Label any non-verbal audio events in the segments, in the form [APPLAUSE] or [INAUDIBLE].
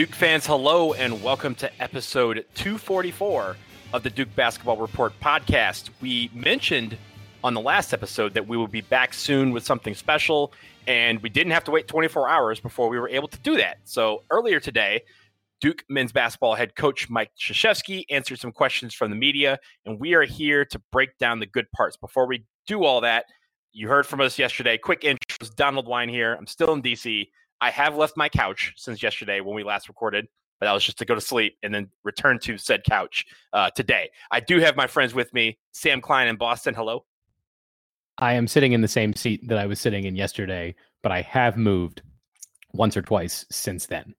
Duke fans, hello and welcome to episode 244 of the Duke Basketball Report podcast. We mentioned on the last episode that we would be back soon with something special, and we didn't have to wait 24 hours before we were able to do that. So earlier today, Duke men's basketball head coach Mike Krzyzewski answered some questions from the media, and we are here to break down the good parts. Before we do all that, you heard from us yesterday. Quick intros. Donald Wine here. I'm still in DC. I have left my couch since yesterday when we last recorded, but that was just to go to sleep and then return to said couch uh, today. I do have my friends with me, Sam Klein in Boston. Hello. I am sitting in the same seat that I was sitting in yesterday, but I have moved once or twice since then.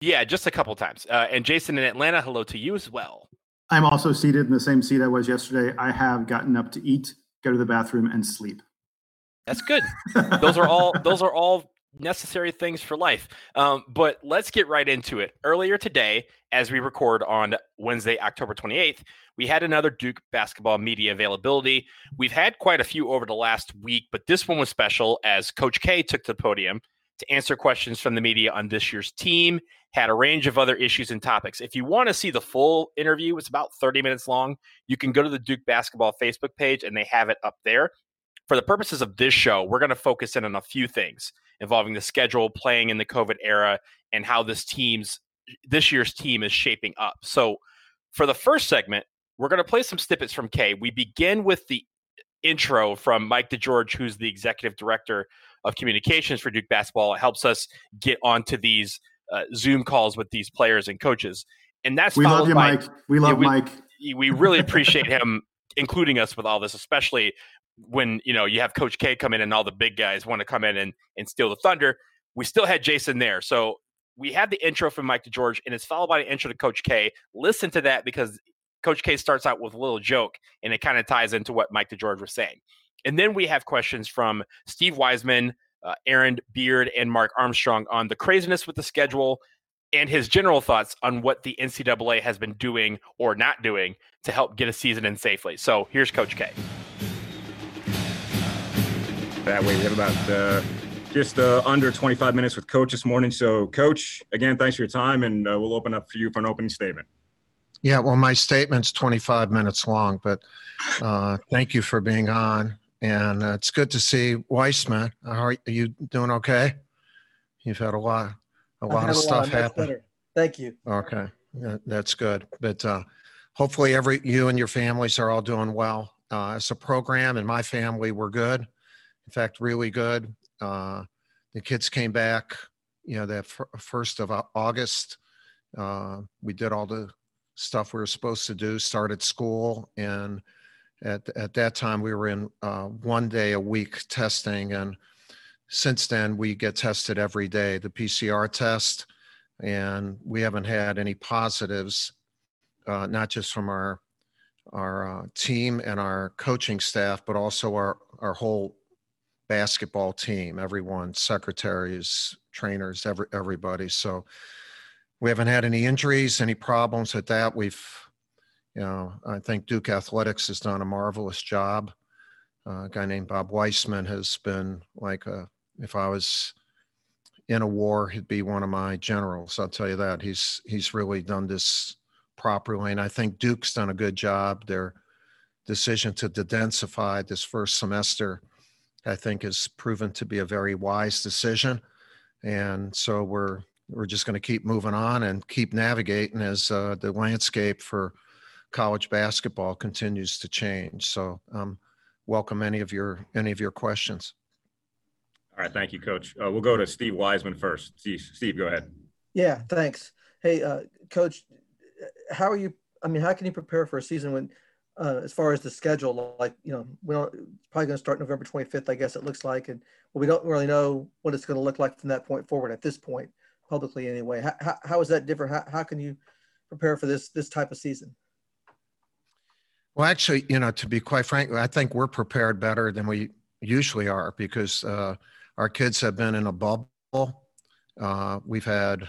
Yeah, just a couple times. Uh, and Jason in Atlanta, hello to you as well. I'm also seated in the same seat I was yesterday. I have gotten up to eat, go to the bathroom, and sleep. That's good. [LAUGHS] those are all. Those are all necessary things for life. Um, but let's get right into it. Earlier today, as we record on Wednesday, October 28th, we had another Duke basketball media availability. We've had quite a few over the last week, but this one was special as Coach K took to the podium to answer questions from the media on this year's team, had a range of other issues and topics. If you want to see the full interview, it's about 30 minutes long. You can go to the Duke basketball Facebook page and they have it up there. For the purposes of this show, we're going to focus in on a few things involving the schedule, playing in the COVID era, and how this team's this year's team is shaping up. So, for the first segment, we're going to play some snippets from K. We begin with the intro from Mike DeGeorge, who's the executive director of communications for Duke basketball. It helps us get onto these uh, Zoom calls with these players and coaches, and that's we love you, by, Mike. We love yeah, we, Mike. We really appreciate him including us with all this, especially when you know you have Coach K come in and all the big guys want to come in and and steal the thunder. We still had Jason there, so we had the intro from Mike DeGeorge, and it's followed by an intro to Coach K. Listen to that because Coach K starts out with a little joke, and it kind of ties into what Mike DeGeorge was saying. And then we have questions from Steve Wiseman, uh, Aaron Beard, and Mark Armstrong on the craziness with the schedule and his general thoughts on what the NCAA has been doing or not doing to help get a season in safely. So here's Coach K. That way, we have about uh, just uh, under 25 minutes with Coach this morning. So, Coach, again, thanks for your time, and uh, we'll open up for you for an opening statement. Yeah, well, my statement's 25 minutes long, but uh, thank you for being on. And uh, it's good to see Wiseman. How are you doing? Okay. You've had a lot, a lot of stuff happen. Thank you. Okay, yeah, that's good. But uh, hopefully, every you and your families are all doing well. Uh, as a program and my family, we're good. In fact, really good. Uh, the kids came back, you know, the first of August. Uh, we did all the stuff we were supposed to do, started school, and at, at that time we were in uh, one day a week testing. And since then, we get tested every day, the PCR test, and we haven't had any positives, uh, not just from our our uh, team and our coaching staff, but also our, our whole basketball team, everyone, secretaries, trainers, every, everybody. So we haven't had any injuries, any problems at that. We've, you know, I think Duke Athletics has done a marvelous job. Uh, a guy named Bob Weissman has been like a, if I was in a war, he'd be one of my generals. I'll tell you that. He's he's really done this properly, and I think Duke's done a good job. Their decision to dedensify this first semester, I think, has proven to be a very wise decision, and so we're we're just going to keep moving on and keep navigating as uh, the landscape for college basketball continues to change. So, um, welcome any of your any of your questions. All right, thank you, Coach. Uh, we'll go to Steve Wiseman first. Steve, Steve, go ahead. Yeah, thanks. Hey, uh, Coach, how are you? I mean, how can you prepare for a season when, uh, as far as the schedule, like you know, we don't probably going to start November 25th, I guess it looks like, and well, we don't really know what it's going to look like from that point forward at this point publicly anyway. How, how, how is that different? How, how can you prepare for this this type of season? Well, actually, you know, to be quite frank, I think we're prepared better than we usually are because uh, our kids have been in a bubble. Uh, we've had,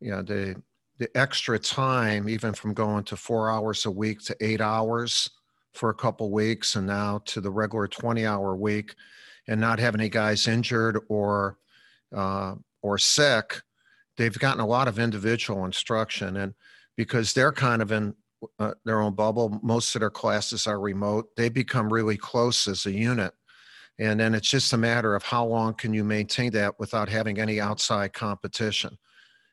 you know, the the extra time, even from going to four hours a week to eight hours for a couple weeks, and now to the regular twenty-hour week, and not have any guys injured or uh, or sick they've gotten a lot of individual instruction and because they're kind of in uh, their own bubble, most of their classes are remote. They become really close as a unit. And then it's just a matter of how long can you maintain that without having any outside competition.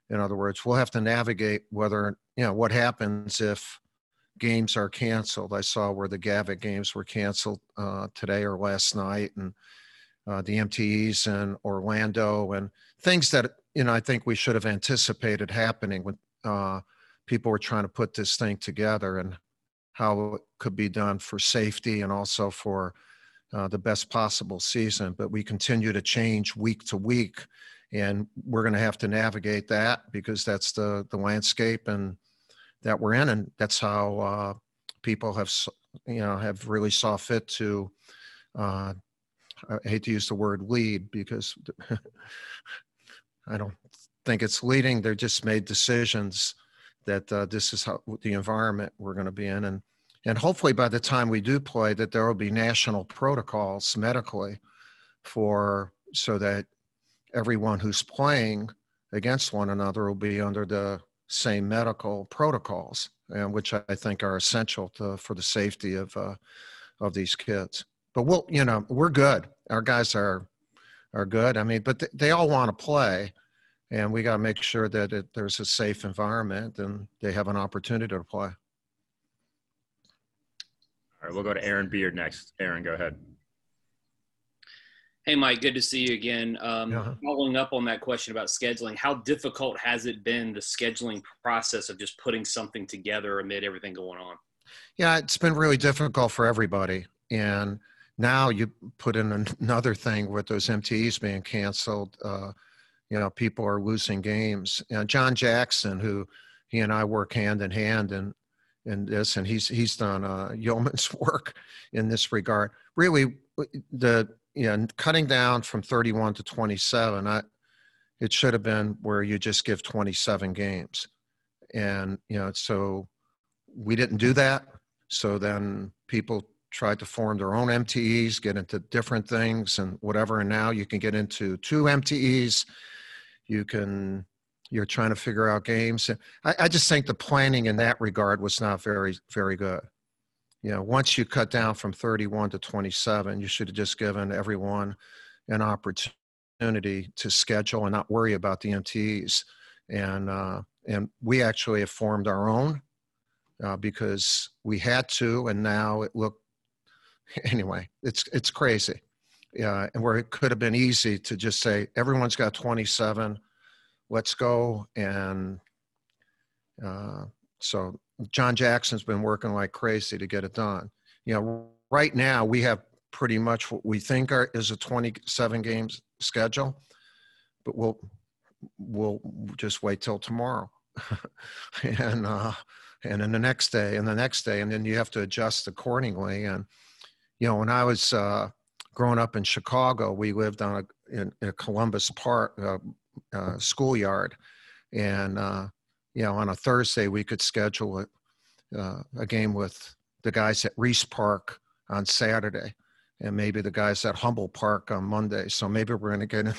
In other words, we'll have to navigate whether, you know, what happens if games are canceled. I saw where the Gavitt games were canceled uh, today or last night, and uh, the MTEs in Orlando, and things that you know I think we should have anticipated happening when uh, people were trying to put this thing together, and how it could be done for safety and also for uh, the best possible season. But we continue to change week to week, and we're going to have to navigate that because that's the the landscape and that we're in, and that's how uh, people have you know have really saw fit to. Uh, I hate to use the word lead because [LAUGHS] I don't think it's leading. They just made decisions that uh, this is how the environment we're going to be in, and and hopefully by the time we do play, that there will be national protocols medically for so that everyone who's playing against one another will be under the same medical protocols, and which I think are essential to, for the safety of uh, of these kids. But we'll, you know, we're good. Our guys are are good. I mean, but th- they all want to play, and we got to make sure that it, there's a safe environment and they have an opportunity to play. All right, we'll go to Aaron Beard next. Aaron, go ahead. Hey, Mike, good to see you again. Um, Yeah. Following up on that question about scheduling, how difficult has it been the scheduling process of just putting something together amid everything going on? Yeah, it's been really difficult for everybody. And now you put in another thing with those MTEs being canceled. Uh, you know, people are losing games. And John Jackson, who he and I work hand in hand in in this, and he's he's done uh, yeoman's [LAUGHS] work in this regard. Really, the you know, cutting down from 31 to 27, I, it should have been where you just give 27 games. And, you know, so we didn't do that. So then people tried to form their own MTEs, get into different things and whatever. And now you can get into two MTEs. You can, you're trying to figure out games. I, I just think the planning in that regard was not very, very good. You know, once you cut down from 31 to 27, you should have just given everyone an opportunity to schedule and not worry about the MTEs. And, uh, and we actually have formed our own uh, because we had to, and now it looked [LAUGHS] anyway. It's it's crazy, yeah. And where it could have been easy to just say everyone's got 27, let's go. And uh, so John Jackson's been working like crazy to get it done. You know, right now we have pretty much what we think are, is a 27 games schedule, but we'll we'll just wait till tomorrow, [LAUGHS] and uh, and then the next day and the next day and then you have to adjust accordingly. And you know when i was uh, growing up in chicago we lived on a in, in a columbus park uh, uh, schoolyard. And uh, you know on a thursday we could schedule a, uh, a game with the guys at Riis park on saturday and maybe the guys at Humboldt park on monday so maybe we're going to get in [SIGHS]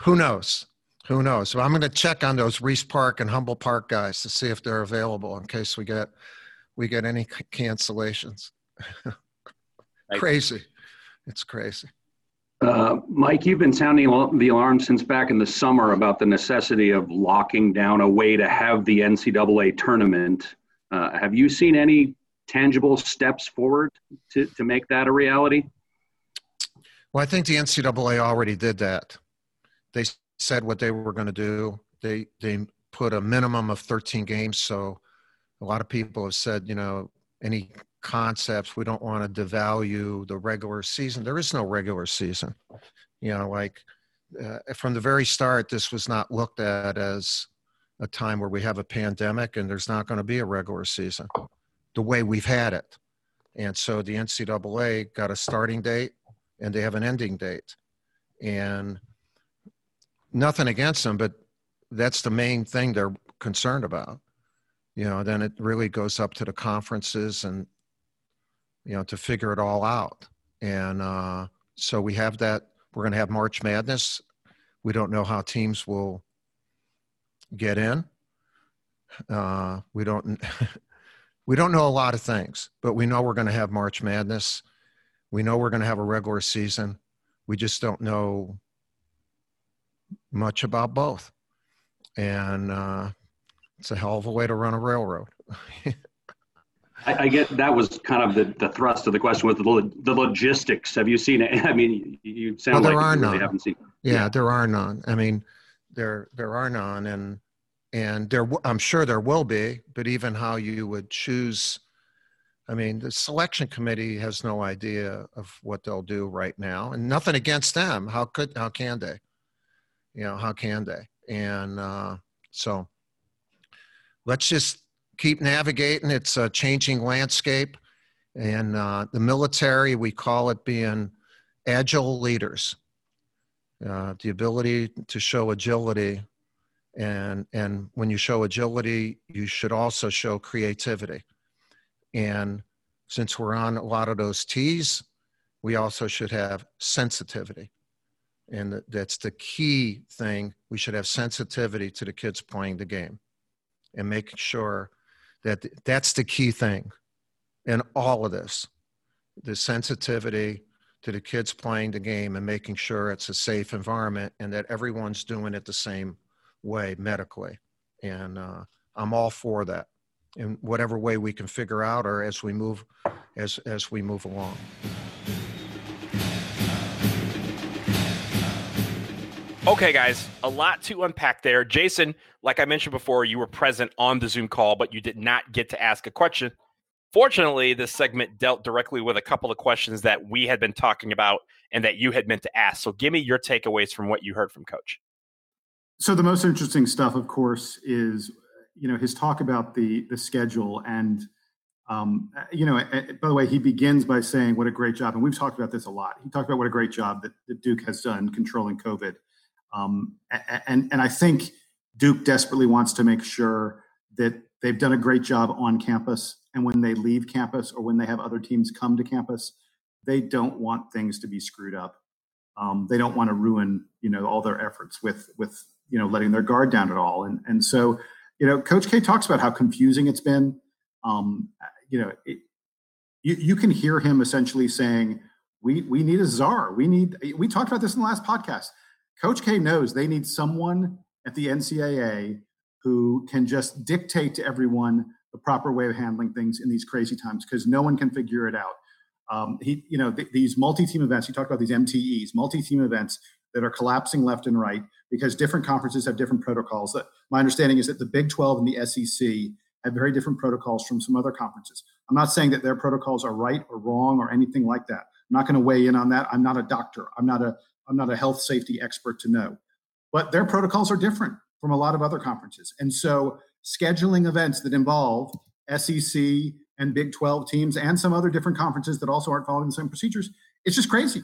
who knows who knows? So I'm going to check on those Riis Park and Humboldt Park guys to see if they're available in case we get we get any cancellations. [LAUGHS] Crazy, it's crazy. Uh, Mike, you've been sounding the alarm since back in the summer about the necessity of locking down a way to have the NCAA tournament. Uh, have you seen any tangible steps forward to, to make that a reality? Well, I think the NCAA already did that. They said what they were going to do. They they put a minimum of 13 games. So a lot of people have said, you know, any concepts we don't want to devalue the regular season. There is no regular season. You know, like uh, from the very start, this was not looked at as a time where we have a pandemic and there's not going to be a regular season the way we've had it. And so the NCAA got a starting date and they have an ending date. And nothing against them, but that's the main thing they're concerned about. You know, then it really goes up to the conferences and, you know, to figure it all out. And uh, so we have that, we're going to have March Madness. We don't know how teams will get in. Uh, we don't [LAUGHS] we don't know a lot of things, but we know we're going to have March Madness. We know we're going to have a regular season. We just don't know much about both, and uh, it's a hell of a way to run a railroad. [LAUGHS] I, I, get that was kind of the, the thrust of the question was the, the logistics. Have you seen it? [LAUGHS] I mean, you sound well, there like are you really none. haven't seen. Yeah, yeah, there are none. I mean, there there are none, and and there I'm sure there will be. But even how you would choose, I mean, the selection committee has no idea of what they'll do right now, and nothing against them. How could how can they? You know, how can they? And uh, so let's just keep navigating. It's a changing landscape. And uh, the military, we call it being agile leaders. Uh, the ability to show agility. And, and when you show agility, you should also show creativity. And since we're on a lot of those T's, we also should have sensitivity. And that's the key thing. We should have sensitivity to the kids playing the game and making sure that that's the key thing in all of this. The sensitivity to the kids playing the game and making sure it's a safe environment and that everyone's doing it the same way medically. And uh, i'm all for that in whatever way we can figure out or as we move as as we move along Okay, guys, a lot to unpack there. Jason, like I mentioned before, you were present on the Zoom call, but you did not get to ask a question. Fortunately, this segment dealt directly with a couple of questions that we had been talking about and that you had meant to ask. So give me your takeaways from what you heard from Coach. So the most interesting stuff, of course, is you know his talk about the the schedule and um, you know by the way he begins by saying what a great job and we've talked about this a lot he talked about what a great job that, that duke has done controlling covid um, and and I think Duke desperately wants to make sure that they've done a great job on campus, and when they leave campus or when they have other teams come to campus, they don't want things to be screwed up. Um, they don't want to ruin you know all their efforts with with you know letting their guard down at all. And and so you know Coach K talks about how confusing it's been. Um, you know, it, you you can hear him essentially saying, "We we need a czar. We need." We talked about this in the last podcast Coach K knows they need someone at the NCAA who can just dictate to everyone the proper way of handling things in these crazy times because no one can figure it out. Um, he, you know, th- these multi-team events. You talked about these MTEs, multi-team events that are collapsing left and right because different conferences have different protocols. That my understanding is that the Big 12 and the SEC have very different protocols from some other conferences. I'm not saying that their protocols are right or wrong or anything like that. I'm not going to weigh in on that. I'm not a doctor. I'm not a I'm not a health safety expert to know. But their protocols are different from a lot of other conferences. And so scheduling events that involve SEC and Big 12 teams and some other different conferences that also aren't following the same procedures, it's just crazy.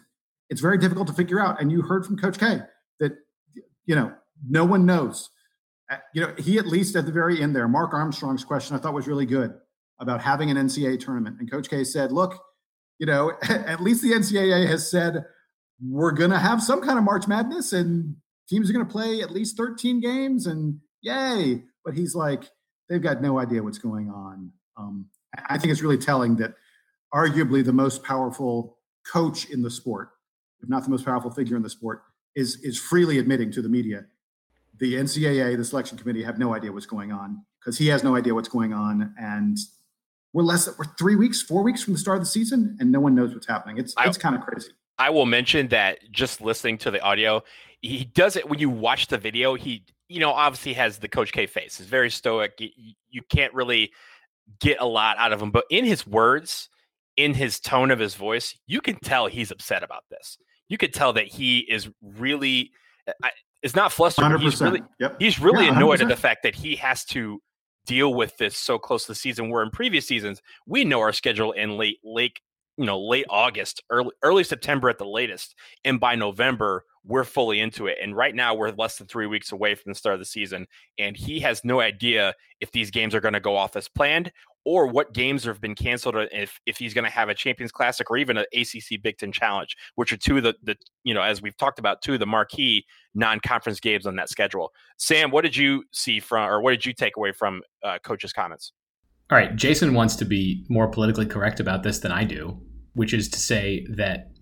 It's very difficult to figure out. And you heard from Coach K that, you know, no one knows. Uh, you know, he at least at the very end there, Mark Armstrong's question I thought was really good about having an NCAA tournament. And Coach K said, look, you know, [LAUGHS] at least the NCAA has said we're going to have some kind of March Madness and teams are going to play at least 13 games and yay. But he's like, they've got no idea what's going on. Um, I think it's really telling that arguably the most powerful coach in the sport, if not the most powerful figure in the sport, is is freely admitting to the media, the NCAA, the selection committee have no idea what's going on because he has no idea what's going on, and we're less we're three weeks, four weeks from the start of the season, and no one knows what's happening. It's it's kind of crazy. I will mention that just listening to the audio, he does it when you watch the video. He, you know, obviously has the Coach K face. He's very stoic. You, you can't really get a lot out of him, but in his words, in his tone of his voice, you can tell he's upset about this. You could tell that he is really. Eh, I, it's not flustered. 100%. He's really, yep. he's really yeah, annoyed at the fact that he has to deal with this so close to the season. Where in previous seasons, we know our schedule in late late you know late august early early september at the latest and by november we're fully into it and right now we're less than three weeks away from the start of the season and he has no idea if these games are going to go off as planned or what games have been canceled, or if if he's going to have a Champions Classic or even an ACC Big Ten Challenge, which are two of the the you know as we've talked about two of the marquee non-conference games on that schedule. Sam, what did you see from, or what did you take away from uh, coach's comments? All right, Jason wants to be more politically correct about this than I do, which is to say that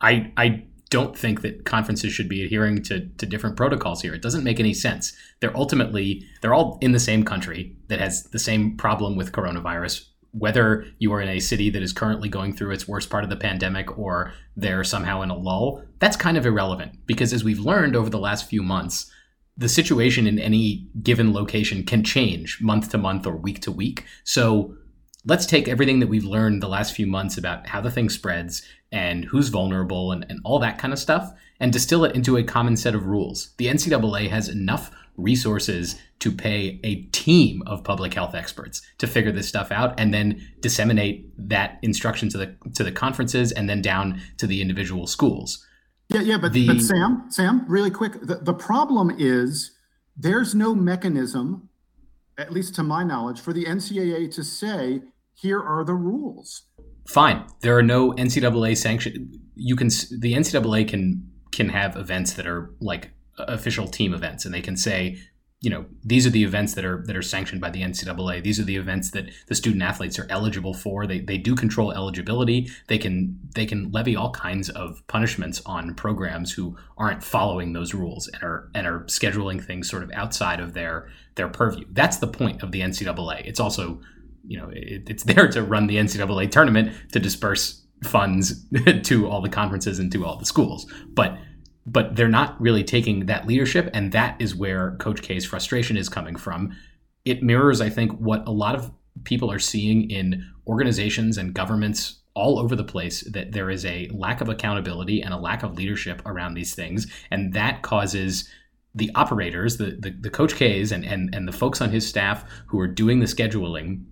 I I don't think that conferences should be adhering to, to different protocols here. It doesn't make any sense. They're ultimately they're all in the same country that has the same problem with coronavirus. Whether you are in a city that is currently going through its worst part of the pandemic or they're somehow in a lull, that's kind of irrelevant because as we've learned over the last few months, the situation in any given location can change month to month or week to week. So let's take everything that we've learned the last few months about how the thing spreads and who's vulnerable and, and all that kind of stuff and distill it into a common set of rules. The NCAA has enough resources to pay a team of public health experts to figure this stuff out and then disseminate that instruction to the to the conferences and then down to the individual schools. Yeah, yeah, but, the, but Sam, Sam, really quick, the, the problem is there's no mechanism, at least to my knowledge, for the NCAA to say, here are the rules fine. There are no NCAA sanction. You can the NCAA can can have events that are like uh, official team events, and they can say, you know, these are the events that are that are sanctioned by the NCAA. These are the events that the student athletes are eligible for. They they do control eligibility. They can they can levy all kinds of punishments on programs who aren't following those rules and are and are scheduling things sort of outside of their their purview. That's the point of the NCAA. It's also you know it, it's there to run the NCAA tournament to disperse funds [LAUGHS] to all the conferences and to all the schools, but but they're not really taking that leadership, and that is where Coach K's frustration is coming from. It mirrors, I think, what a lot of people are seeing in organizations and governments all over the place that there is a lack of accountability and a lack of leadership around these things and that causes the operators the, the, the coach k's and, and, and the folks on his staff who are doing the scheduling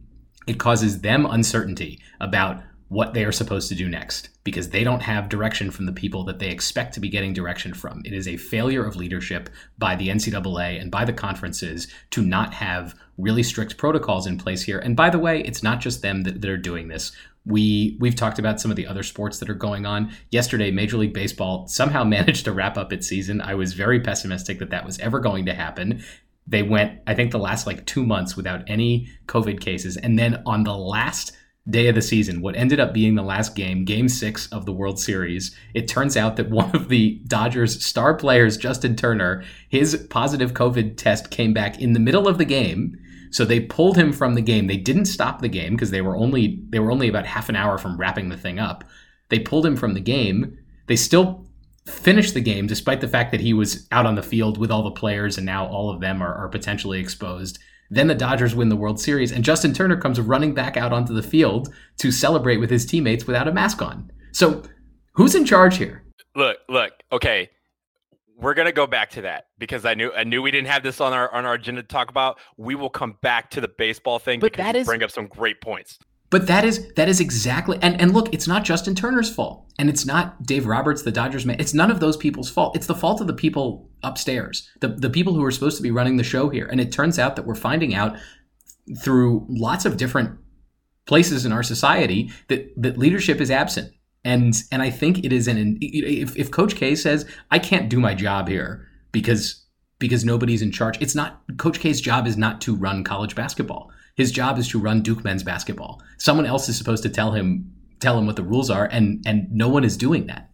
it causes them uncertainty about what they are supposed to do next because they don't have direction from the people that they expect to be getting direction from. It is a failure of leadership by the NCAA and by the conferences to not have really strict protocols in place here. And by the way, it's not just them that, that are doing this. We we've talked about some of the other sports that are going on. Yesterday, Major League Baseball somehow [LAUGHS] managed to wrap up its season. I was very pessimistic that that was ever going to happen they went, I think, the last like two months without any COVID cases. And then on the last day of the season, what ended up being the last game, game six of the World Series, it turns out that one of the Dodgers star players, Justin Turner, his positive COVID test came back in the middle of the game. So they pulled him from the game. They didn't stop the game because they were only they were only about half an hour from wrapping the thing up. They pulled him from the game. They still finished the game despite the fact that he was out on the field with all the players and now all of them are, are potentially exposed. Then the Dodgers win the World Series and Justin Turner comes running back out onto the field to celebrate with his teammates without a mask on. So who's in charge here? Look, look, okay. We're gonna go back to that because I knew I knew we didn't have this on our on our agenda to talk about. We will come back to the baseball thing but because that is, bring up some great points. But that is that is exactly and and look, it's not Justin Turner's fault, and it's not Dave Roberts, the Dodgers man. It's none of those people's fault. It's the fault of the people upstairs, the the people who are supposed to be running the show here. And it turns out that we're finding out through lots of different places in our society that that leadership is absent. And and I think it is an if if Coach K says I can't do my job here because because nobody's in charge. It's not Coach K's job is not to run college basketball. His job is to run Duke men's basketball. Someone else is supposed to tell him tell him what the rules are, and and no one is doing that.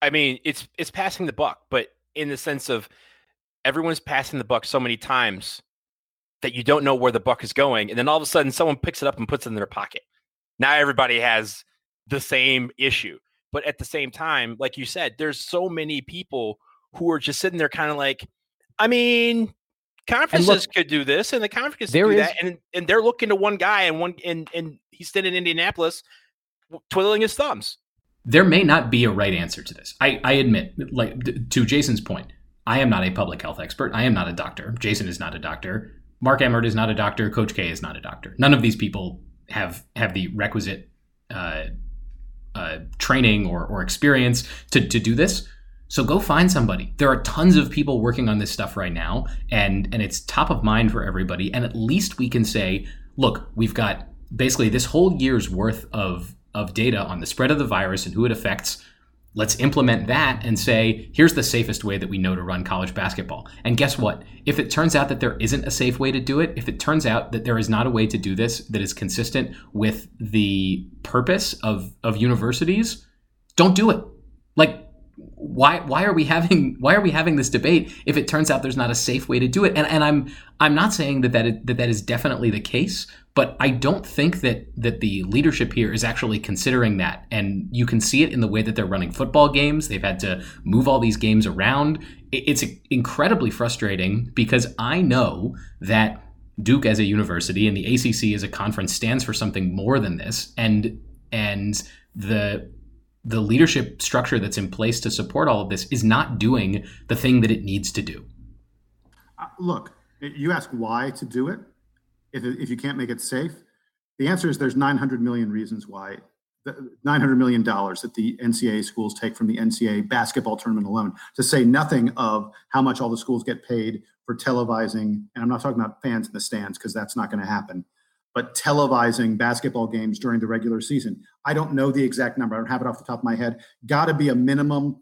I mean, it's it's passing the buck, but in the sense of everyone's passing the buck so many times that you don't know where the buck is going, and then all of a sudden someone picks it up and puts it in their pocket. Now everybody has the same issue, but at the same time, like you said, there's so many people who are just sitting there, kind of like, I mean, conferences look, could do this, and the conferences do is, that, and and they're looking to one guy, and one and and he's sitting in Indianapolis, twiddling his thumbs. There may not be a right answer to this. I I admit, like to Jason's point, I am not a public health expert. I am not a doctor. Jason is not a doctor. Mark Emmert is not a doctor. Coach K is not a doctor. None of these people have have the requisite uh, uh, training or, or experience to, to do this. So go find somebody. There are tons of people working on this stuff right now, and and it's top of mind for everybody. And at least we can say, look, we've got basically this whole year's worth of of data on the spread of the virus and who it affects let's implement that and say here's the safest way that we know to run college basketball and guess what if it turns out that there isn't a safe way to do it if it turns out that there is not a way to do this that is consistent with the purpose of of universities don't do it like why why are we having [LAUGHS] why are we having this debate if it turns out there's not a safe way to do it? And and I'm I'm not saying that that is, that, that is definitely the case but I don't think that that the leadership here is actually considering that. And you can see it in the way that they're running football games. They've had to move all these games around. It's incredibly frustrating because I know that Duke as a university and the ACC as a conference stands for something more than this. And and the the leadership structure that's in place to support all of this is not doing the thing that it needs to do. Uh, look, you ask why to do it. If, if you can't make it safe, the answer is there's 900 million reasons why. The 900 million dollars that the NCAA schools take from the NCAA basketball tournament alone, to say nothing of how much all the schools get paid for televising. And I'm not talking about fans in the stands because that's not going to happen but televising basketball games during the regular season. I don't know the exact number. I don't have it off the top of my head. Got to be a minimum,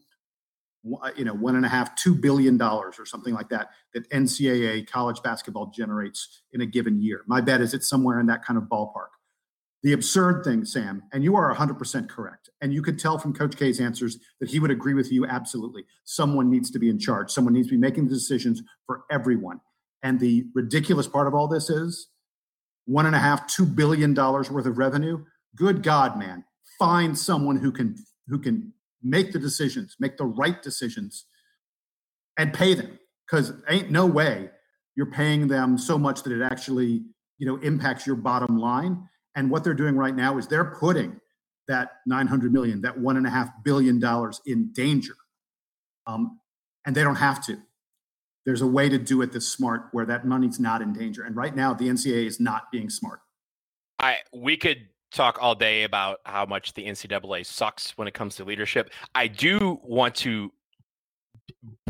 you know, one and a half, two billion dollars or something like that that NCAA college basketball generates in a given year. My bet is it's somewhere in that kind of ballpark. The absurd thing, Sam, and you are 100% correct. And you could tell from Coach K's answers that he would agree with you absolutely. Someone needs to be in charge. Someone needs to be making the decisions for everyone. And the ridiculous part of all this is one and a half, two billion dollars worth of revenue. Good God, man, find someone who can who can make the decisions, make the right decisions, and pay them. Because ain't no way you're paying them so much that it actually you know impacts your bottom line. And what they're doing right now is they're putting that 900 million, that one and a half billion dollars in danger. Um, and they don't have to there's a way to do it that's smart where that money's not in danger. And right now, the NCAA is not being smart. I we could talk all day about how much the NCAA sucks when it comes to leadership. I do want to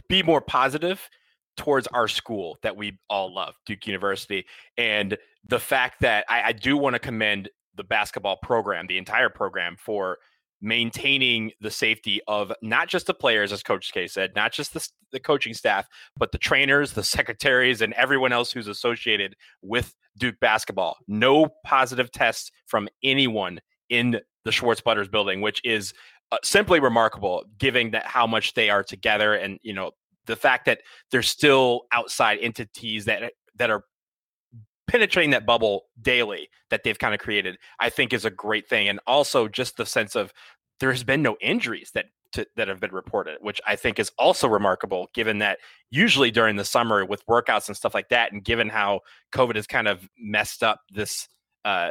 be more positive towards our school that we all love, Duke University, and the fact that I, I do want to commend the basketball program, the entire program, for maintaining the safety of not just the players, as Coach K said, not just the, the coaching staff, but the trainers, the [LAUGHS] secretaries, and everyone else who's associated with Duke basketball. No positive tests from anyone in the Schwartz Butters building, which is uh, simply remarkable, given that how much they are together, and you know the fact that there's still outside entities that that are penetrating that bubble daily that they've kind of created, I think is a great thing. And also just the sense of there has been no injuries that to, that have been reported, which I think is also remarkable, given that usually during the summer with workouts and stuff like that, and given how COVID has kind of messed up this uh,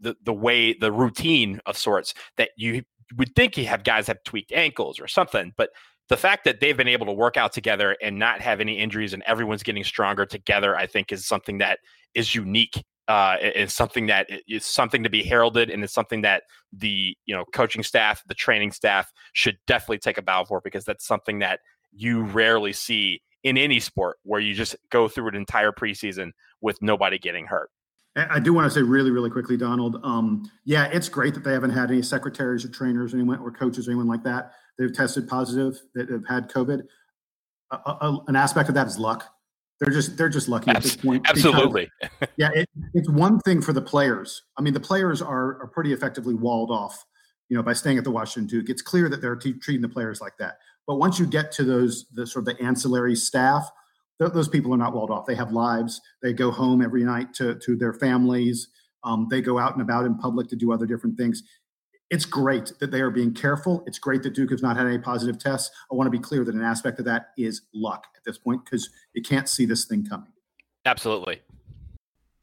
the the way the routine of sorts that you would think you have guys have tweaked ankles or something, but the fact that they've been able to work out together and not have any injuries and everyone's getting stronger together, I think is something that is unique. Uh, something that is something to be heralded, and it's something that the you know coaching staff, the training staff should definitely take a bow for because that's something that you rarely see in any sport where you just go through an entire preseason with nobody getting hurt. I do want to say really, really quickly, Donald. Um, yeah, it's great that they haven't had any secretaries or trainers, anyone or coaches, anyone like that that have tested positive that have had COVID. an aspect of that is luck. They're just they're just lucky at this point. Absolutely. Because, yeah, it, it's one thing for the players. I mean, the players are are pretty effectively walled off, you know, by staying at the Washington Duke. It's clear that they're t- treating the players like that. But once you get to those the sort of the ancillary staff, th- those people are not walled off. They have lives. They go home every night to to their families. Um, they go out and about in public to do other different things it's great that they are being careful. It's great that Duke has not had any positive tests. I want to be clear that an aspect of that is luck at this point because you can't see this thing coming. Absolutely.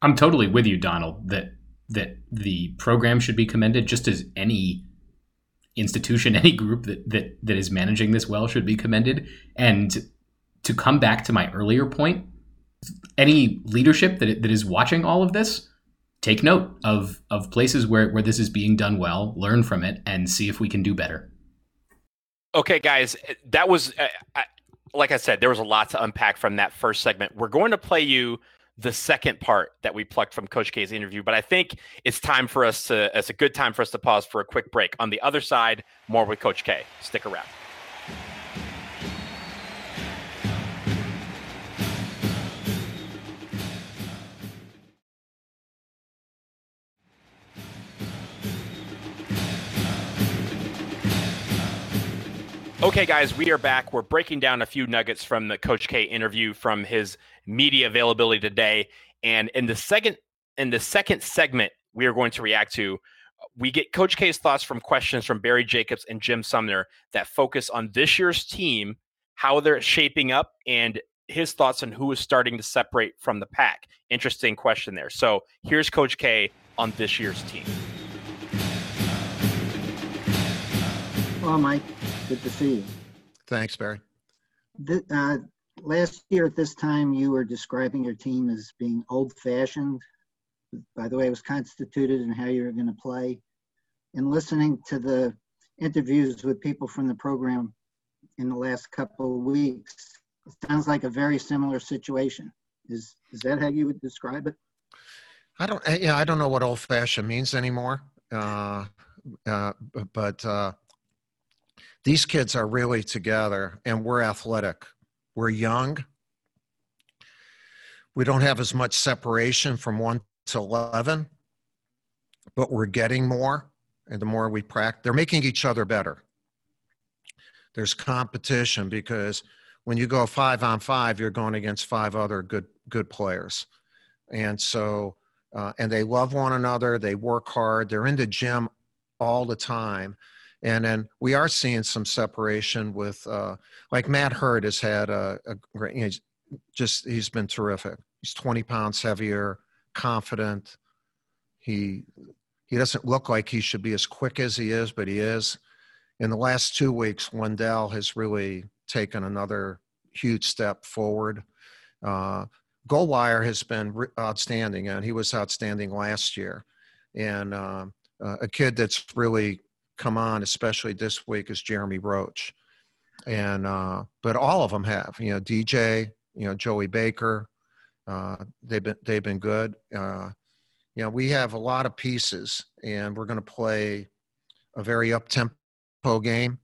I'm totally with you, Donald, that that the program should be commended just as any institution, [LAUGHS] any group that that that is managing this well should be commended. And to come back to my earlier point, any leadership that that is watching all of this take note of of places where where this is being done well, learn from it, and see if we can do better. Okay, guys, that was uh, I, like I said, there was a lot to unpack from that first segment. We're going to play you the second part that we plucked from Coach K's interview. But I think it's time for us to, it's a good time for us to pause for a quick break. On the other side, more with Coach K. Stick around. Okay, guys, we are back. We're breaking down a few nuggets from the Coach K interview from his media availability today. And in the second in the second segment, we are going to react to we get Coach K's thoughts from questions from Barry Jacobs and Jim Sumner that focus on this year's team, how they're shaping up, and his thoughts on who is starting to separate from the pack. Interesting question there. So here's Coach K on this year's team. Well, Mike, good to see you. Thanks, Barry. Th- uh, last year at this time, you were describing your team as being old-fashioned. By the way, it was constituted and how you were going to play. And listening to the interviews with people from the program in the last couple of weeks, it sounds like a very similar situation. Is is that how you would describe it? I don't. Yeah, I don't know what old-fashioned means anymore. Uh, uh, but uh, these kids are really together, and we're athletic. We're young. We don't have as much separation from one to 11, but we're getting more. And the more we practice, they're making each other better. There's competition because when you go five on five, you're going against five other good good players, and so uh, and they love one another. They work hard. They're in the gym all the time, and then we are seeing some separation with uh, like Matt Hurt has had a, a great. You know, he's just he's been terrific. He's 20 pounds heavier, confident. He he doesn't look like he should be as quick as he is, but he is. In the last two weeks, Wendell has really taken another huge step forward. Uh, Goldwire has been outstanding, and he was outstanding last year. And uh, uh, a kid that's really come on, especially this week, is Jeremy Roach. And uh, but all of them have, you know, DJ, you know, Joey Baker. Uh, they've been they've been good. Uh, you know, we have a lot of pieces, and we're going to play a very up tempo game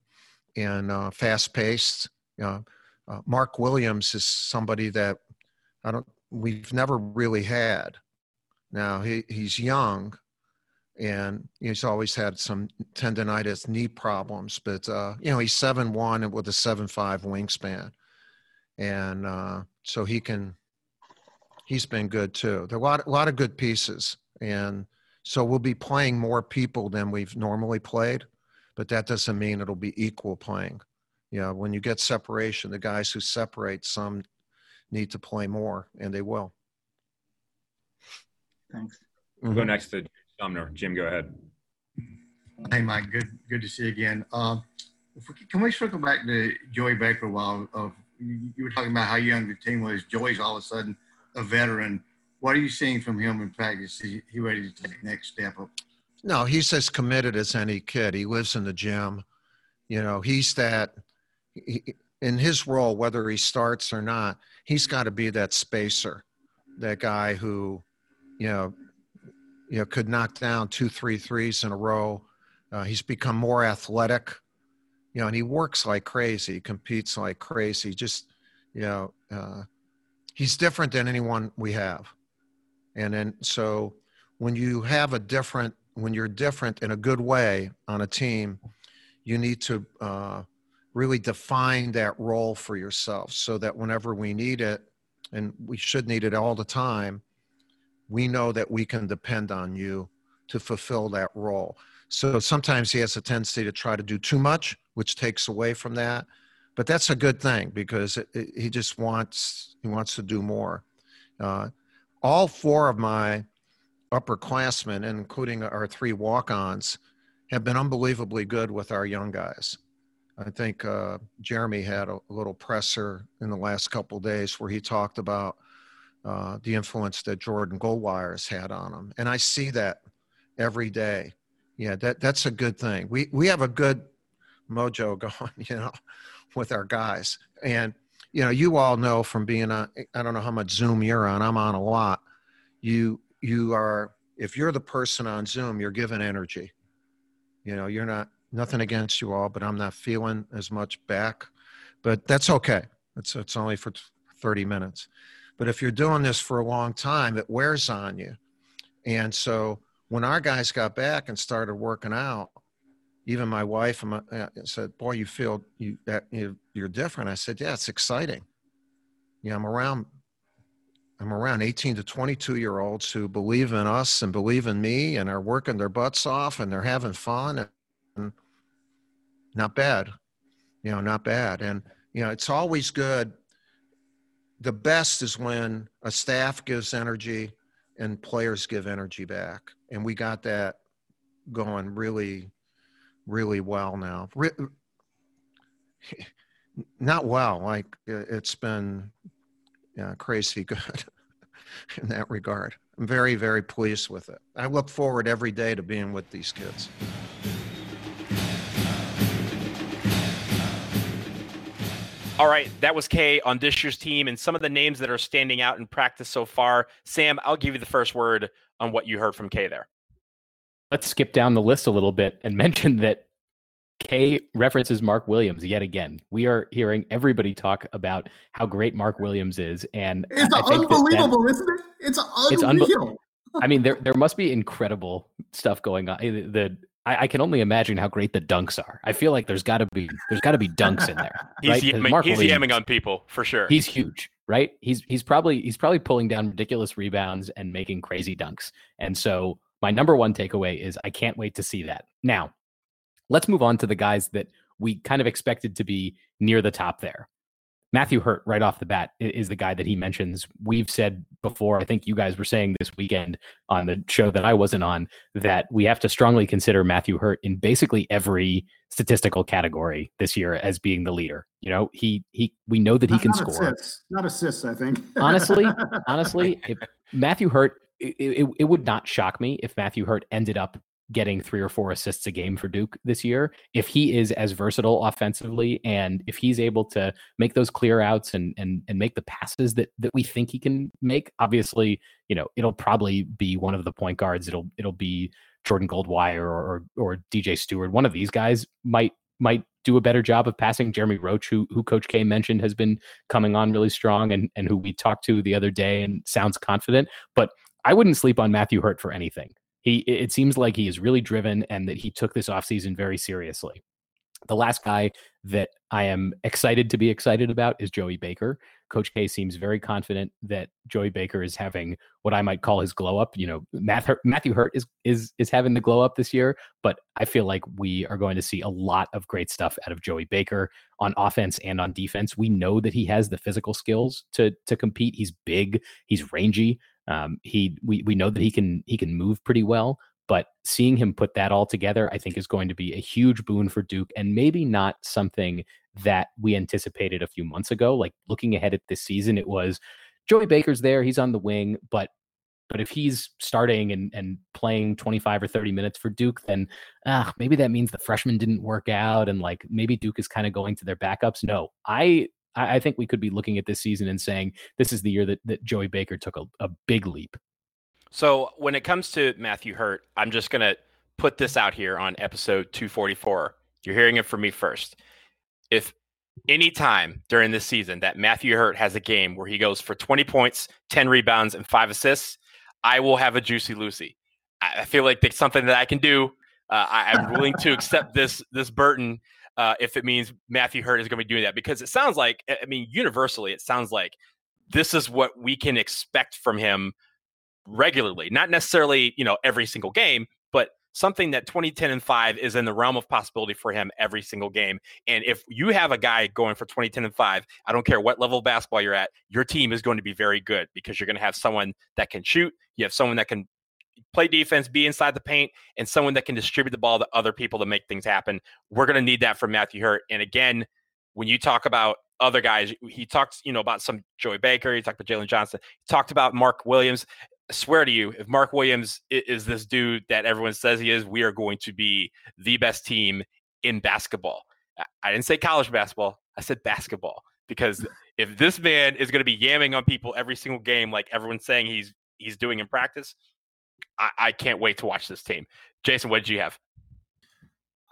and uh, fast paced. You know, uh, Mark Williams is somebody that I don't we've never really had. Now he he's young, and he's always had some tendonitis, knee problems, but uh, you know he's seven one and with a seven five wingspan, and uh, so he can. He's been good too. There are a lot, a lot of good pieces, and so we'll be playing more people than we've normally played, but that doesn't mean it'll be equal playing. You know, when you get separation, the guys who separate, some need to play more, and they will. Thanks. We'll go next to Sumner. Jim, go ahead. Hey, Mike. Good, good to see you again. Um, we, can we circle back to Joey Baker a while? Of you were talking about how young the team was. Joey's all of a sudden a veteran. What are you seeing from him in practice? Is he ready to take the next step up? No, he's as committed as any kid. He lives in the gym. You know, he's that. He, in his role, whether he starts or not, he's got to be that spacer, that guy who, you know, you know, could knock down two, three threes in a row. Uh, he's become more athletic, you know, and he works like crazy, he competes like crazy. Just, you know, uh, he's different than anyone we have. And then, so when you have a different, when you're different in a good way on a team, you need to uh, really define that role for yourself so that whenever we need it, and we should need it all the time, we know that we can depend on you to fulfill that role. So sometimes he has a tendency to try to do too much, which takes away from that. But that's a good thing because it, it, he just wants he wants to do more. Uh, all four of my upperclassmen, including our three walk-ons, have been unbelievably good with our young guys. I think uh, Jeremy had a, little presser in the last couple days where he talked about uh, the influence that Jordan Goldwire has had on him, and I see that every day. Yeah, that that's a good thing. We we have a good mojo [LAUGHS] going, you know, with our guys, and you know, you all know from being on, I don't know how much Zoom you're on, I'm on a lot. You, you are, if you're the person on Zoom, you're given energy. You know, you're not, nothing against you all, but I'm not feeling as much back. But that's okay. It's, it's only for 30 minutes. But if you're doing this for a long time, it wears on you. And so when our guys got back and started working out, even my wife and my, uh, said, "Boy, you feel you, you you're different." I said, "Yeah, it's exciting. Yeah, I'm around. I'm around 18 to 22 year olds who believe in us and believe in me and are working their butts off and they're having fun and not bad, you know, not bad. And you know, it's always good. The best is when a staff gives energy and players give energy back, and we got that going really really well now. Re- [LAUGHS] not well, like it's been yeah, crazy [LAUGHS] good in that regard. I'm very, very pleased with it. I look forward every day to being with these kids. All right, that was K on this year's team and some of the names that are standing out in practice so far. Sam, I'll give you the first word on what you heard from K there let's skip down the list a little bit and [LAUGHS] mention that K references Mark Williams yet again. We are hearing everybody talk about how great Mark Williams is, and it's unbelievable, that, isn't it? It's unreal. It's unbe- I mean, there [LAUGHS] there must be incredible stuff going on. Eh, the I, I, can only imagine how great the dunks are. I feel like there's got to be there's got to be dunks in there. [LAUGHS] he's right? yamming, he's Williams, yamming on people for sure. He's huge, right? He's he's probably he's probably pulling down ridiculous rebounds and making crazy dunks, and so my number one takeaway is I can't wait to see that. Now, let's move on to the guys that we kind of expected to be near the top there. Matthew Hurt, right off the bat, is the guy that he mentions. We've said before, I think you guys were saying this weekend on the show that I wasn't on, that we have to strongly consider Matthew Hurt in basically every statistical category this year as being the leader. You know, he he we know that he not, can not score. Assists, not assists, I think. [LAUGHS] honestly, honestly, if Matthew Hurt it, it, it would not shock me if Matthew Hurt ended up getting three or four assists a game for Duke this year. If he is as versatile offensively and if he's able to make those clear outs and and and make the passes that that we think he can make, obviously, you know, it'll probably be one of the point guards. It'll it'll be Jordan Goldwire or or, or DJ Steward. One of these guys might might do a better job of passing. Jeremy Roach, who who Coach K mentioned, has been coming on really strong and and who we talked to the other day and sounds confident. But I wouldn't sleep on Matthew Hurt for anything. He it seems like he is really driven and that he took this offseason very seriously. The last guy that I am excited to be excited about is Joey Baker. Coach K seems very confident that Joey Baker is having what I might call his glow up. You know, Matthew Hurt is is is having the glow up this year, but I feel like we are going to see a lot of great stuff out of Joey Baker on offense and on defense. We know that he has the physical skills to to compete. He's big, he's rangy. Um, he we we know that he can he can move pretty well, but seeing him put that all together, I think, is going to be a huge boon for Duke, and maybe not something that we anticipated a few months ago. Like looking ahead at this season, it was Joey Baker's there, he's on the wing, but but if he's starting and, and playing 25 or 30 minutes for Duke, then ah, maybe that means the freshman didn't work out and like maybe Duke is kind of going to their backups. No, I I, I, think we could be looking at this season and saying this is the year that, that Joey Baker took a, a big leap. So when it comes to Matthew Hurt, I'm just going to put this out here on episode 244. You're hearing it from me first. If any time during this season that Matthew Hurt has a game where he goes for 20 points, 10 rebounds, and five assists, I will have a juicy Lucy. I feel like it's something that I can do. Uh, I, am willing to accept [LAUGHS] this this burden uh, if it means Matthew Hurt is going to be doing that because it sounds like, I mean, universally, it sounds like this is what we can expect from him regularly. Not necessarily, you know, every single game, but something that 2010 and 5 is in the realm of possibility for him every single game. And if you have a guy going for 2010 and 5, I don't care what level of basketball you're at, your team is going to be very good because you're going to have someone that can shoot, you have someone that can play defense, be inside the paint, and someone that can distribute the ball to other people to make things happen. We're going to need that from Matthew Hurt. And again, when you talk about other guys, he talked, you know, about some Joey Baker, he talked about Jalen Johnson, he talked about Mark Williams. I swear to you, if Mark Williams is this dude that everyone says he is, we are going to be the best team in basketball. I didn't say college basketball. I said basketball because [LAUGHS] if this man is going to be yamming on people every single game, like everyone's saying he's he's doing in practice, I, I can't wait to watch this team. Jason, what did you have?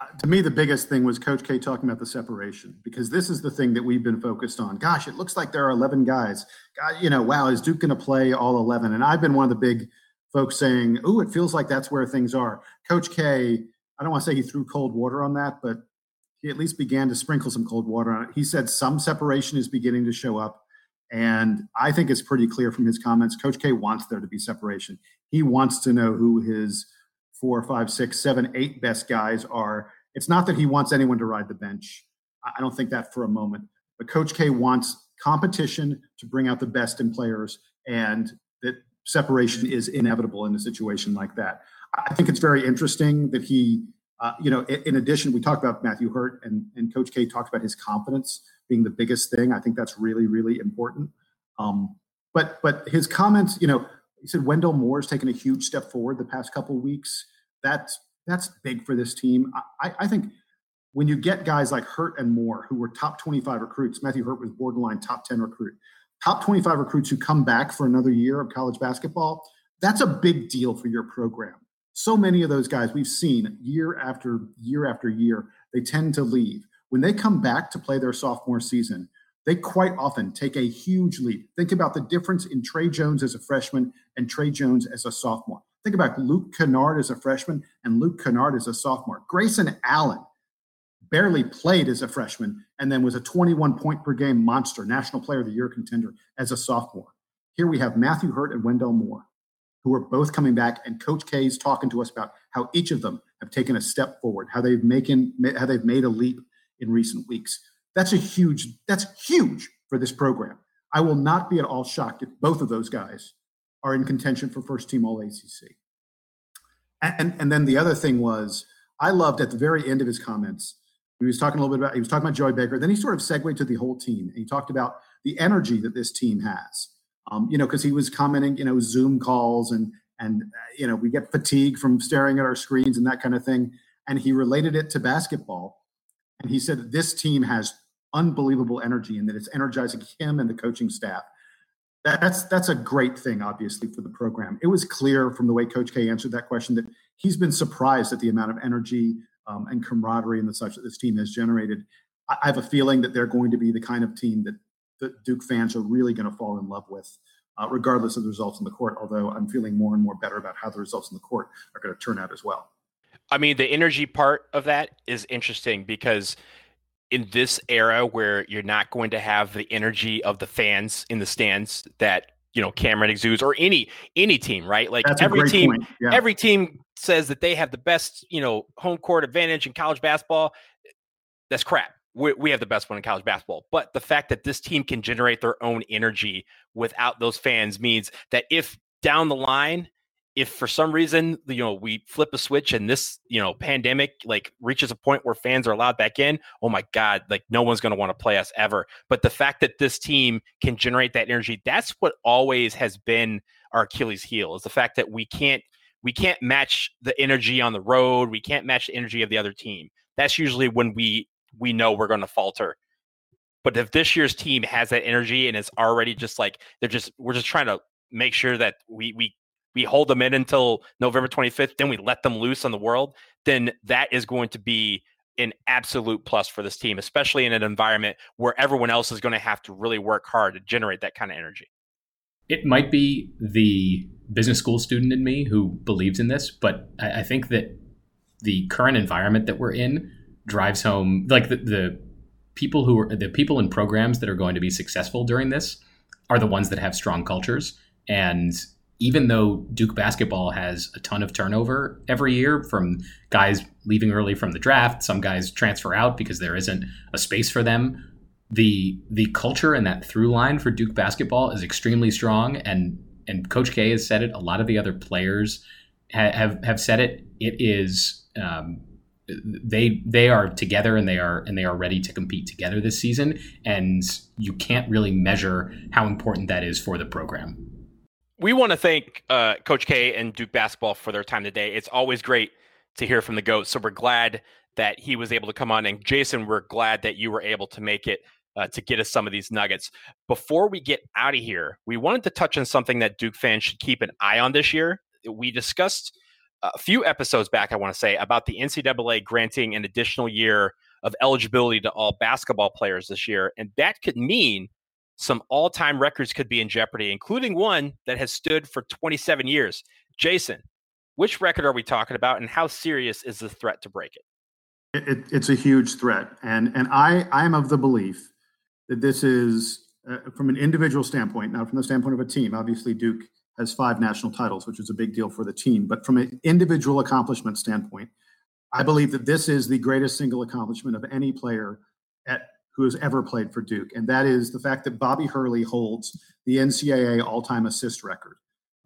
Uh, to me, the biggest thing was Coach K talking about the separation because this is the thing that we've been focused on. Gosh, it looks like there are 11 guys. God, you know, wow, is Duke going to play all 11? And I've been one of the big folks saying, "Oh, it feels like that's where things are." Coach K, I don't want to say he threw cold water on that, but he at least began to sprinkle some cold water on it. He said some separation is beginning to show up. And I think it's pretty clear from his comments. Coach K wants there to be separation. He wants to know who his four, five, six, seven, eight best guys are. It's not that he wants anyone to ride the bench. I don't think that for a moment. But Coach K wants competition to bring out the best in players, and that separation is inevitable in a situation like that. I think it's very interesting that he, uh, you know, in, addition, we talked about Matthew Hurt, and, and Coach K talked about his confidence being the biggest thing. I think that's really, really important. Um, but but his comments, you know, he said Wendell Moore's taken a huge step forward the past couple weeks. That's that's big for this team. I, I think when you get guys like Hurt and Moore, who were top 25 recruits, Matthew Hurt was borderline top 10 recruit, top 25 recruits who come back for another year of college basketball, that's a big deal for your program. So many of those guys we've seen year after year after year, they tend to leave. When they come back to play their sophomore season, they quite often take a huge leap. Think about the difference in Tre Jones as a freshman and Tre Jones as a sophomore. Think about Luke Kennard as a freshman and Luke Kennard as a sophomore. Grayson Allen barely played as a freshman and then was a 21 point per game monster, National Player of the Year contender as a sophomore. Here we have Matthew Hurt and Wendell Moore, who are both coming back, and Coach K is talking to us about how each of them have taken a step forward, how they've making how they've made a leap in recent weeks. That's a huge, that's huge for this program. I will not be at all shocked if both of those guys are in contention for first team all ACC. And, and, then the other thing was, I loved at the very end of his comments, he was talking a little bit about, he was talking about Joey Baker. Then he sort of segued to the whole team. And he talked about the energy that this team has. Um, you know, because he was commenting, you know, Zoom calls and, and, uh, you know, we get fatigue from staring at our screens and that kind of thing. And he related it to basketball and he said that this team has unbelievable energy and that it's energizing him and the coaching staff. That's that's a great thing, obviously, for the program. It was clear from the way Coach K answered that question that he's been surprised at the amount of energy um, and camaraderie and the such that this team has generated. I, I have a feeling that they're going to be the kind of team that, that Duke fans are really going to fall in love with, uh, regardless of the results in the court. Although I'm feeling more and more better about how the results in the court are going to turn out as well. I mean, the energy part of that is interesting because in this era where you're not going to have the energy of the fans in the stands that you know Cameron exudes or any any team, right? Like That's every team, yeah. every team says that they have the best you know home court advantage in college basketball. That's crap. We, we have the best one in college basketball, but the fact that this team can generate their own energy without those fans means that if down the line if for some reason you know we flip a switch and this you know pandemic like reaches a point where fans are allowed back in oh my god like no one's going to want to play us ever. But the fact that this team can generate that energy that's what always has been our achilles heel is the fact that we can't we can't match the energy on the road we can't match the energy of the other team. That's usually when we we know we're going to falter. But if this year's team has that energy and it's already just like they're just we're just trying to make sure that we we we hold them in until November 25th, then we let them loose on the world, then that is going to be an absolute plus for this team, especially in an environment where everyone else is going to have to really work hard to generate that kind of energy. It might be the business school student in me who believes in this, but I, I think that the current environment that we're in drives home like the, the people who are the people in programs that are going to be successful during this are the ones that have strong cultures and even though Duke basketball has a ton of turnover every year from guys leaving early from the draft, some guys transfer out because there isn't a space for them. The the culture and that through line for Duke basketball is extremely strong, and and Coach K has said it. A lot of the other players ha- have have said it. It is um, they they are together and they are and they are ready to compete together this season, and you can't really measure how important that is for the program we want to thank uh, Coach K and Duke basketball for their time today. It's always great to hear from the GOAT. So we're glad that he was able to come on. And Jason, we're glad that you were able to make it uh, to get us some of these nuggets. Before we get out of here, we wanted to touch on something that Duke fans should keep an eye on this year. We discussed a few episodes back, I want to say, about the NCAA granting an additional year of eligibility to all basketball players this year. And that could mean some all time records could be in jeopardy, including one that has stood for 27 years. Jason, which record are we talking about, and how serious is the threat to break it? It, it's a huge threat, and and I I am of the belief that this is uh, from an individual standpoint, not from the standpoint of a team. Obviously, Duke has five national titles, which is a big deal for the team. But from an individual accomplishment standpoint, I believe that this is the greatest single accomplishment of any player at who has ever played for Duke, and that is the fact that Bobby Hurley holds the NCAA all-time assist record,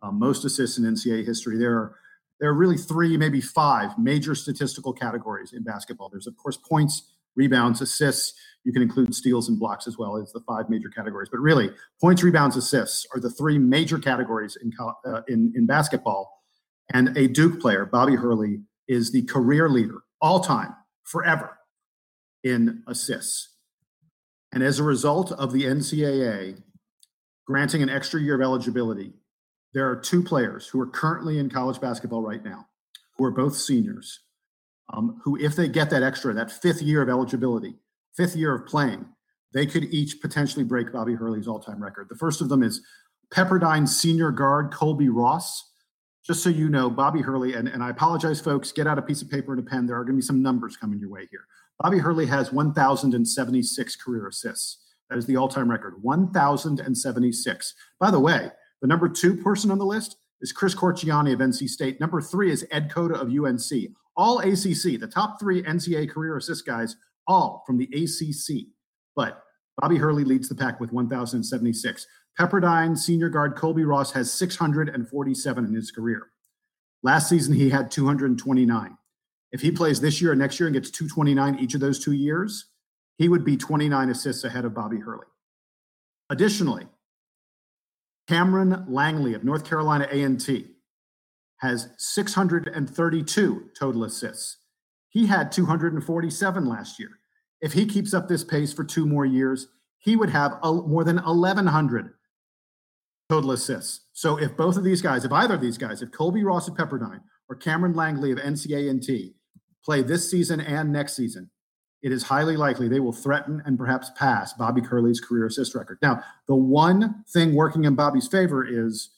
um, most assists in NCAA history. There are there are really three, maybe five major statistical categories in basketball. There's of course points, rebounds, assists. You can include steals and blocks as well as the five major categories. But really, points, rebounds, assists are the three major categories in uh, in, in basketball. And a Duke player, Bobby Hurley, is the career leader all time, forever, in assists. And as a result of the NCAA granting an extra year of eligibility, there are two players who are currently in college basketball right now, who are both seniors, um, who, if they get that extra, that fifth year of eligibility, fifth year of playing, they could each potentially break Bobby Hurley's all time record. The first of them is Pepperdine senior guard Colbey Ross. Just so you know, Bobby Hurley, and, and I apologize, folks, get out a piece of paper and a pen. There are going to be some numbers coming your way here. Bobby Hurley has 1,076 career assists. That is the all time record 1,076. By the way, the number two person on the list is Chris Corchiani of NC State. Number three is Ed Cota of UNC. All ACC, the top three NCAA career assist guys, all from the ACC. But Bobby Hurley leads the pack with 1,076. Pepperdine senior guard Colbey Ross has 647 in his career. Last season, he had 229. If he plays this year or next year and gets 229 each of those two years, he would be 29 assists ahead of Bobby Hurley. Additionally, Cameron Langley of North Carolina A&T has 632 total assists. He had 247 last year. If he keeps up this pace for two more years, he would have more than 1,100 total assists. So if both of these guys, if either of these guys, if Colbey Ross of Pepperdine or Cameron Langley of NCA&T play this season and next season, it is highly likely they will threaten and perhaps pass Bobby Hurley's career assist record. Now, the one thing working in Bobby's favor is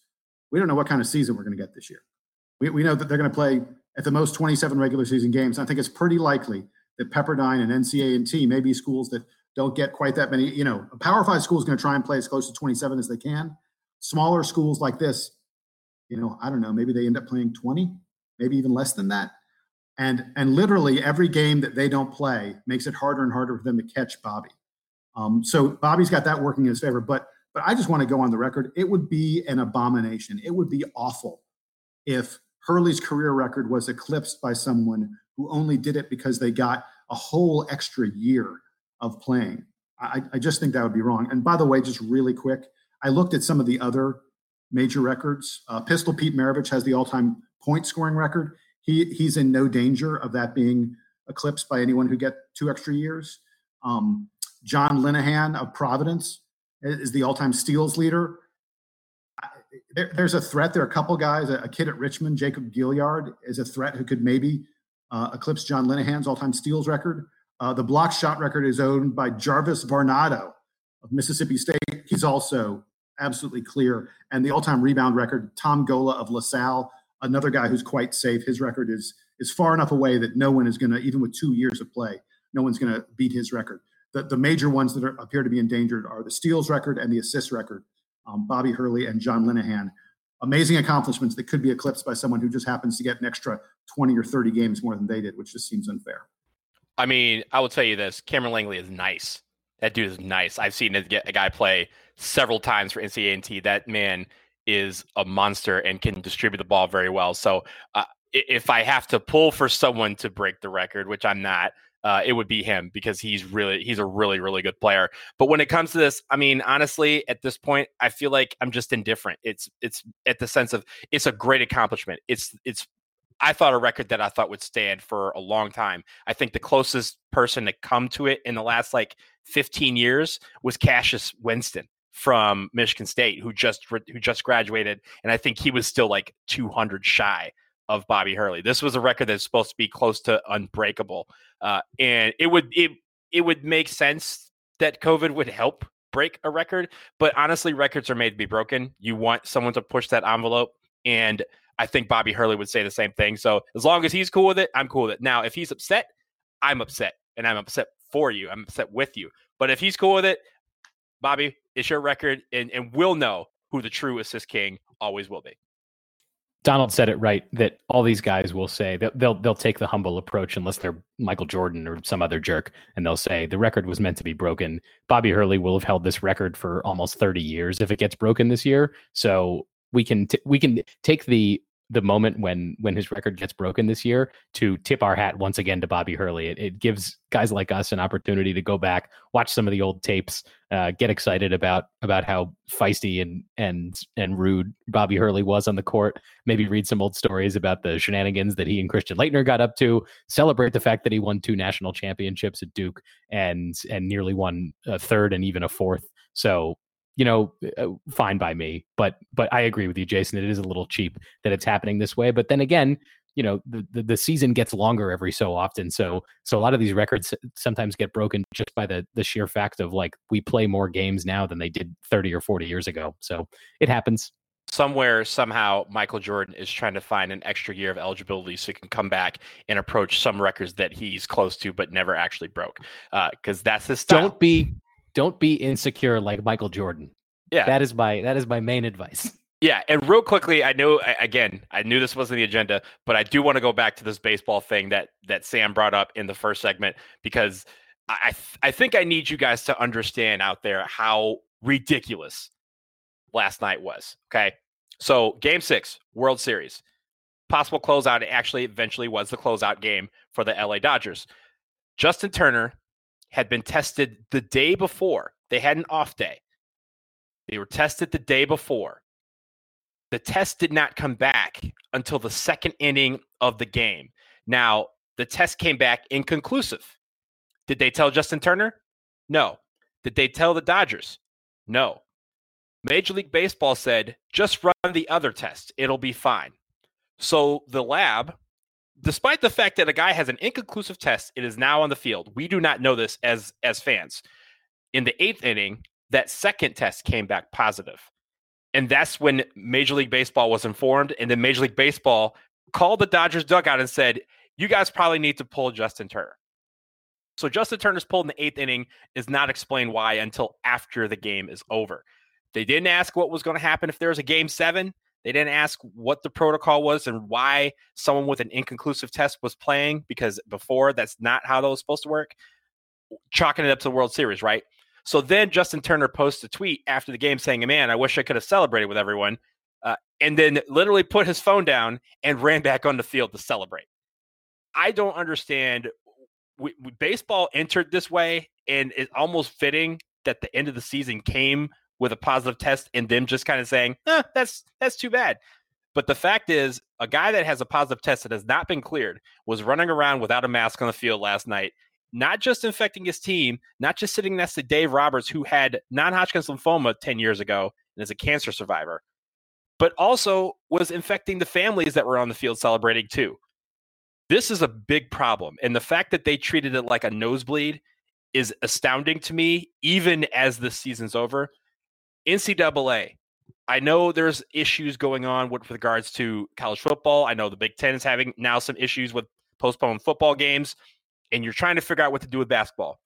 we don't know what kind of season we're going to get this year. We, we know that they're going to play at the most 27 regular season games. I think it's pretty likely that Pepperdine and NCA&T may be schools that don't get quite that many. You know, a Power Five school is going to try and play as close to 27 as they can. Smaller schools like this, you know, I don't know, maybe they end up playing 20, maybe even less than that and and literally every game that they don't play makes it harder and harder for them to catch Bobby. Um, so Bobby's got that working in his favor. But but I just want to go on the record. It would be an abomination. It would be awful if Hurley's career record was eclipsed by someone who only did it because they got a whole extra year of playing. I, I just think that would be wrong. And by the way, just really quick, I looked at some of the other major records. Uh, Pistol Pete Maravich has the all-time point scoring record he he's in no danger of that being eclipsed by anyone who get two extra years. Um, John Linehan of Providence is the all-time steals leader. There, there's a threat. There are a couple guys. A, kid at Richmond, Jacob Gilliard, is a threat who could maybe uh, eclipse John Linehan's all-time steals record. Uh, the block shot record is owned by Jarvis Varnado of Mississippi State. He's also absolutely clear. And the all-time rebound record, Tom Gola of LaSalle, another guy who's quite safe. His record is is far enough away that no one is going to, even with two years of play, no one's going to beat his record. The, the major ones that are, appear to be endangered are the steals record and the assist record. Um, Bobby Hurley and John Linehan. Amazing accomplishments that could be eclipsed by someone who just happens to get an extra 20 or 30 games more than they did, which just seems unfair. I mean, I will tell you this Cameron Langley is nice. That dude is nice. I've seen a, a guy play several times for NCAA. That man is a monster and can distribute the ball very well. So uh, if I have to pull for someone to break the record, which I'm not, uh, it would be him because he's really he's a really really good player. But when it comes to this, I mean, honestly, at this point, I feel like I'm just indifferent. It's it's at the sense of it's a great accomplishment. It's it's I thought a record that I thought would stand for a long time. I think the closest person to come to it in the last like 15 years was Cassius Winston from Michigan State, who just who just graduated, and I think he was still like 200 shy of Bobby Hurley. This was a record that's supposed to be close to unbreakable, uh, and it would it it would make sense that COVID would help break a record. But honestly, records are made to be broken. You want someone to push that envelope, and I think Bobby Hurley would say the same thing. So as long as he's cool with it, I'm cool with it. Now, if he's upset, I'm upset, and I'm upset for you. I'm upset with you. But if he's cool with it, Bobby, it's your record, and, and we'll know who the true assist king always will be. Donald said it right that all these guys will say that they'll they'll take the humble approach unless they're Michael Jordan or some other jerk, and they'll say the record was meant to be broken. Bobby Hurley will have held this record for almost 30 years if it gets broken this year. So we can t- we can take the the moment when when his record gets broken this year to tip our hat once again to Bobby Hurley. It, it gives guys like us an opportunity to go back, watch some of the old tapes, uh, get excited about about how feisty and and and rude Bobby Hurley was on the court. Maybe read some old stories about the shenanigans that he and Christian Laettner got up to. Celebrate the fact that he won two national championships at Duke and and nearly won a third and even a fourth. So you know, uh, fine by me. But but I agree with you, Jason. It is a little cheap that it's happening this way. But then again, you know, the, the, the season gets longer every so often. So so a lot of these records sometimes get broken just by the the sheer fact of like we play more games now than they did 30 or 40 years ago. So it happens. Somewhere, somehow, Michael Jordan is trying to find an extra year of eligibility so he can come back and approach some records that he's close to but never actually broke. Because uh, that's his style. Don't be don't be insecure like Michael Jordan. Yeah. That is my that is my main advice. [LAUGHS] Yeah, and real quickly, I know again, I knew this wasn't the agenda, but I do want to go back to this baseball thing that that Sam brought up in the first segment because I I think I need you guys to understand out there how ridiculous last night was. Okay, so Game Six, World Series, possible closeout. It actually eventually was the closeout game for the LA Dodgers. Justin Turner had been tested the day before. They had an off day. They were tested the day before. The test did not come back until the second inning of the game. Now, the test came back inconclusive. Did they tell Justin Turner? No. Did they tell the Dodgers? No. Major League Baseball said, just run the other test. It'll be fine. So the lab despite the fact that a guy has an inconclusive test, it is now on the field. We do not know this as as fans. In the eighth inning, that second test came back positive. And that's when Major League Baseball was informed. And then Major League Baseball called the Dodgers dugout and said, You guys probably need to pull Justin Turner. So Justin Turner's pulled in the eighth inning is not explained why until after the game is over. They didn't ask what was going to happen if there was a game seven. They didn't ask what the protocol was and why someone with an inconclusive test was playing because before that's not how that was supposed to work. Chalking it up to the World Series, right? So then Justin Turner posts a tweet after the game saying, Man, I wish I could have celebrated with everyone. Uh, and then literally put his phone down and ran back on the field to celebrate. I don't understand. We, we, baseball entered this way, and it's almost fitting that the end of the season came with a positive test and them just kind of saying, eh, that's that's too bad. But the fact is, a guy that has a positive test that has not been cleared was running around without a mask on the field last night, not just infecting his team, not just sitting next to Dave Roberts, who had non Hodgkin's lymphoma 10 years ago and is a cancer survivor, but also was infecting the families that were on the field celebrating too. This is a big problem. And the fact that they treated it like a nosebleed is astounding to me, even as the season's over. NCAA. I know there's issues going on with regards to college football. I know the Big Ten is having now some issues with postponed football games, and you're trying to figure out what to do with basketball.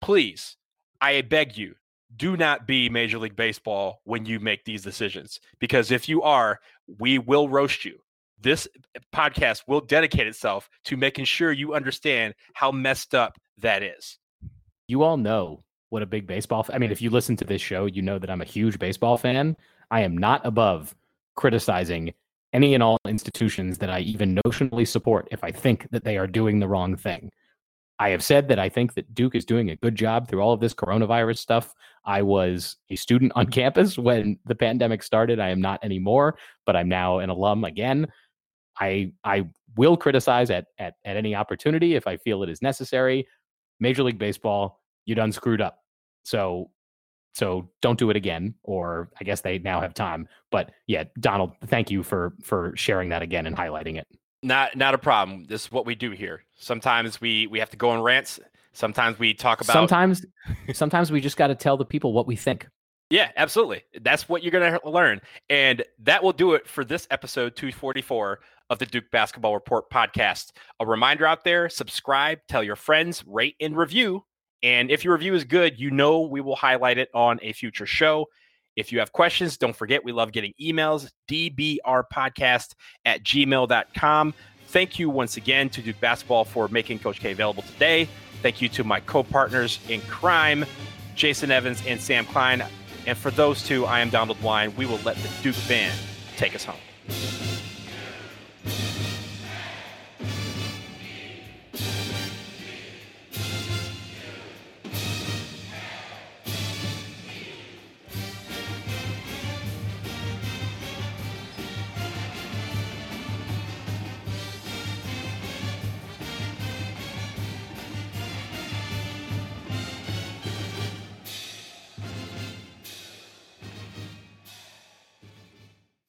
Please, I beg you, do not be Major League Baseball when you make these decisions, because if you are, we will roast you. This eh, podcast will dedicate itself to making sure you understand how messed up that is. You all know what a big baseball. I mean, if you listen to this show, you know that I'm a huge baseball fan. I am not above criticizing any and all institutions that I even notionally support if I think that they are doing the wrong thing. I have said that I think that Duke is doing a good job through all of this coronavirus stuff. I was a student on [LAUGHS] campus when the pandemic started. I am not anymore, but I'm now an alum again. I I will criticize at at at any opportunity if I feel it is necessary. Major League Baseball, you done screwed up. So so don't do it again or i guess they now have time. But yeah donald thank you for for sharing that again and highlighting it. Not not a problem. This is what we do here. Sometimes we we have to go on rants. Sometimes we talk about sometimes [LAUGHS] sometimes we just got to tell the people what we think. Yeah absolutely. That's what you're gonna learn. And that will do it for this episode 244 of the duke basketball report podcast. A reminder out there subscribe tell your friends rate and review and if your review is good, you know we will highlight it on a future show. If you have questions, don't forget we love getting emails, dbrpodcast at gmail.com. Thank you once again to Duke Basketball for making Coach K available today. Thank you to my co partners in crime, Jason Evans and Sam Klein. And for those two, I am Donald Wine. We will let the Duke band take us home.